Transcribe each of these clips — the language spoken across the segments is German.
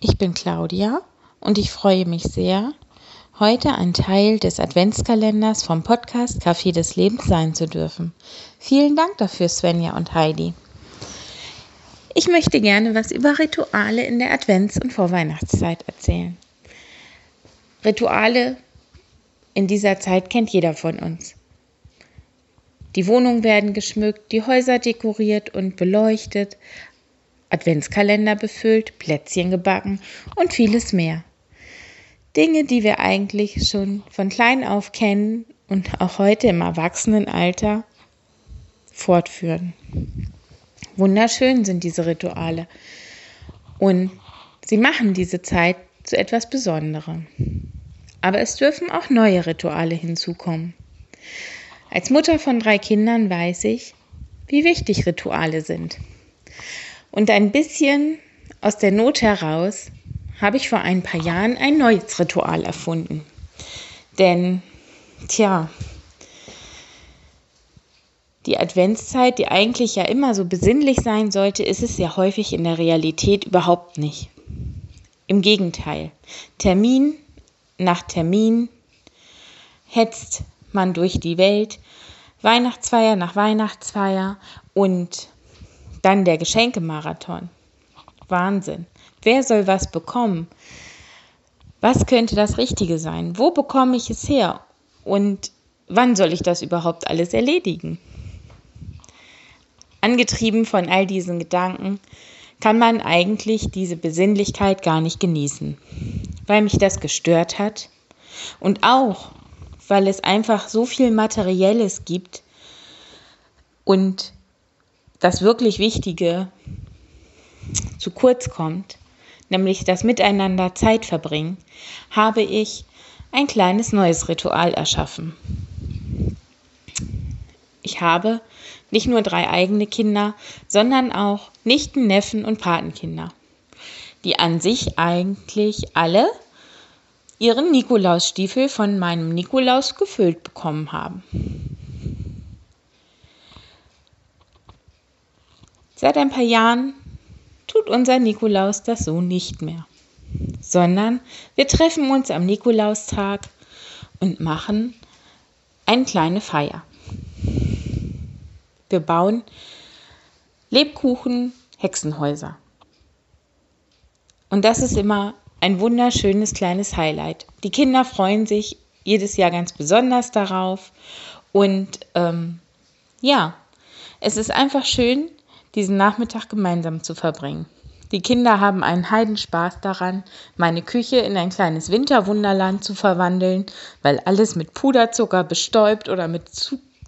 Ich bin Claudia und ich freue mich sehr, heute ein Teil des Adventskalenders vom Podcast Café des Lebens sein zu dürfen. Vielen Dank dafür, Svenja und Heidi. Ich möchte gerne was über Rituale in der Advents- und Vorweihnachtszeit erzählen. Rituale in dieser Zeit kennt jeder von uns. Die Wohnungen werden geschmückt, die Häuser dekoriert und beleuchtet, Adventskalender befüllt, Plätzchen gebacken und vieles mehr. Dinge, die wir eigentlich schon von klein auf kennen und auch heute im Erwachsenenalter fortführen. Wunderschön sind diese Rituale und sie machen diese Zeit zu etwas Besonderem. Aber es dürfen auch neue Rituale hinzukommen. Als Mutter von drei Kindern weiß ich, wie wichtig Rituale sind. Und ein bisschen aus der Not heraus habe ich vor ein paar Jahren ein neues Ritual erfunden. Denn, tja, die Adventszeit, die eigentlich ja immer so besinnlich sein sollte, ist es ja häufig in der Realität überhaupt nicht. Im Gegenteil, Termin nach Termin hetzt man durch die Welt, Weihnachtsfeier nach Weihnachtsfeier und dann der Geschenkemarathon. Wahnsinn. Wer soll was bekommen? Was könnte das Richtige sein? Wo bekomme ich es her? Und wann soll ich das überhaupt alles erledigen? Angetrieben von all diesen Gedanken kann man eigentlich diese Besinnlichkeit gar nicht genießen, weil mich das gestört hat und auch, weil es einfach so viel Materielles gibt und das wirklich Wichtige zu kurz kommt, nämlich das Miteinander Zeit verbringen, habe ich ein kleines neues Ritual erschaffen. Ich habe nicht nur drei eigene Kinder, sondern auch Nichten, Neffen und Patenkinder, die an sich eigentlich alle ihren Nikolausstiefel von meinem Nikolaus gefüllt bekommen haben. Seit ein paar Jahren tut unser Nikolaus das so nicht mehr, sondern wir treffen uns am Nikolaustag und machen eine kleine Feier. Wir bauen Lebkuchen, Hexenhäuser. Und das ist immer ein wunderschönes kleines Highlight. Die Kinder freuen sich jedes Jahr ganz besonders darauf. Und ähm, ja, es ist einfach schön, diesen Nachmittag gemeinsam zu verbringen. Die Kinder haben einen Heidenspaß daran, meine Küche in ein kleines Winterwunderland zu verwandeln, weil alles mit Puderzucker bestäubt oder mit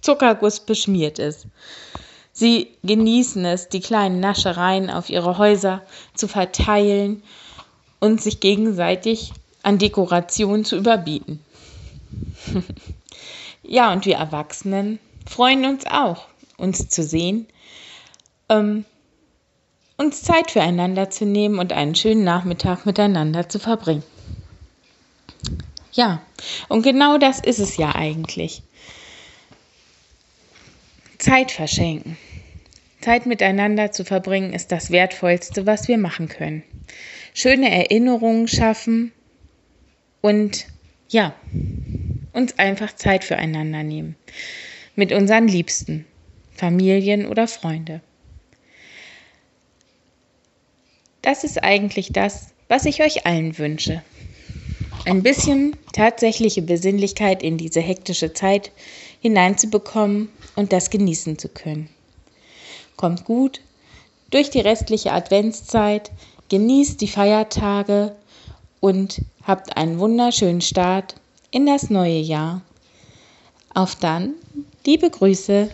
Zuckerguss beschmiert ist. Sie genießen es, die kleinen Naschereien auf ihre Häuser zu verteilen und sich gegenseitig an Dekoration zu überbieten. ja, und wir Erwachsenen freuen uns auch, uns zu sehen, ähm, uns Zeit füreinander zu nehmen und einen schönen Nachmittag miteinander zu verbringen. Ja, und genau das ist es ja eigentlich. Zeit verschenken. Zeit miteinander zu verbringen ist das Wertvollste, was wir machen können. Schöne Erinnerungen schaffen und ja, uns einfach Zeit füreinander nehmen. Mit unseren Liebsten, Familien oder Freunde. Das ist eigentlich das, was ich euch allen wünsche. Ein bisschen tatsächliche Besinnlichkeit in diese hektische Zeit hineinzubekommen und das genießen zu können. Kommt gut durch die restliche Adventszeit, genießt die Feiertage und habt einen wunderschönen Start in das neue Jahr. Auf dann, liebe Grüße,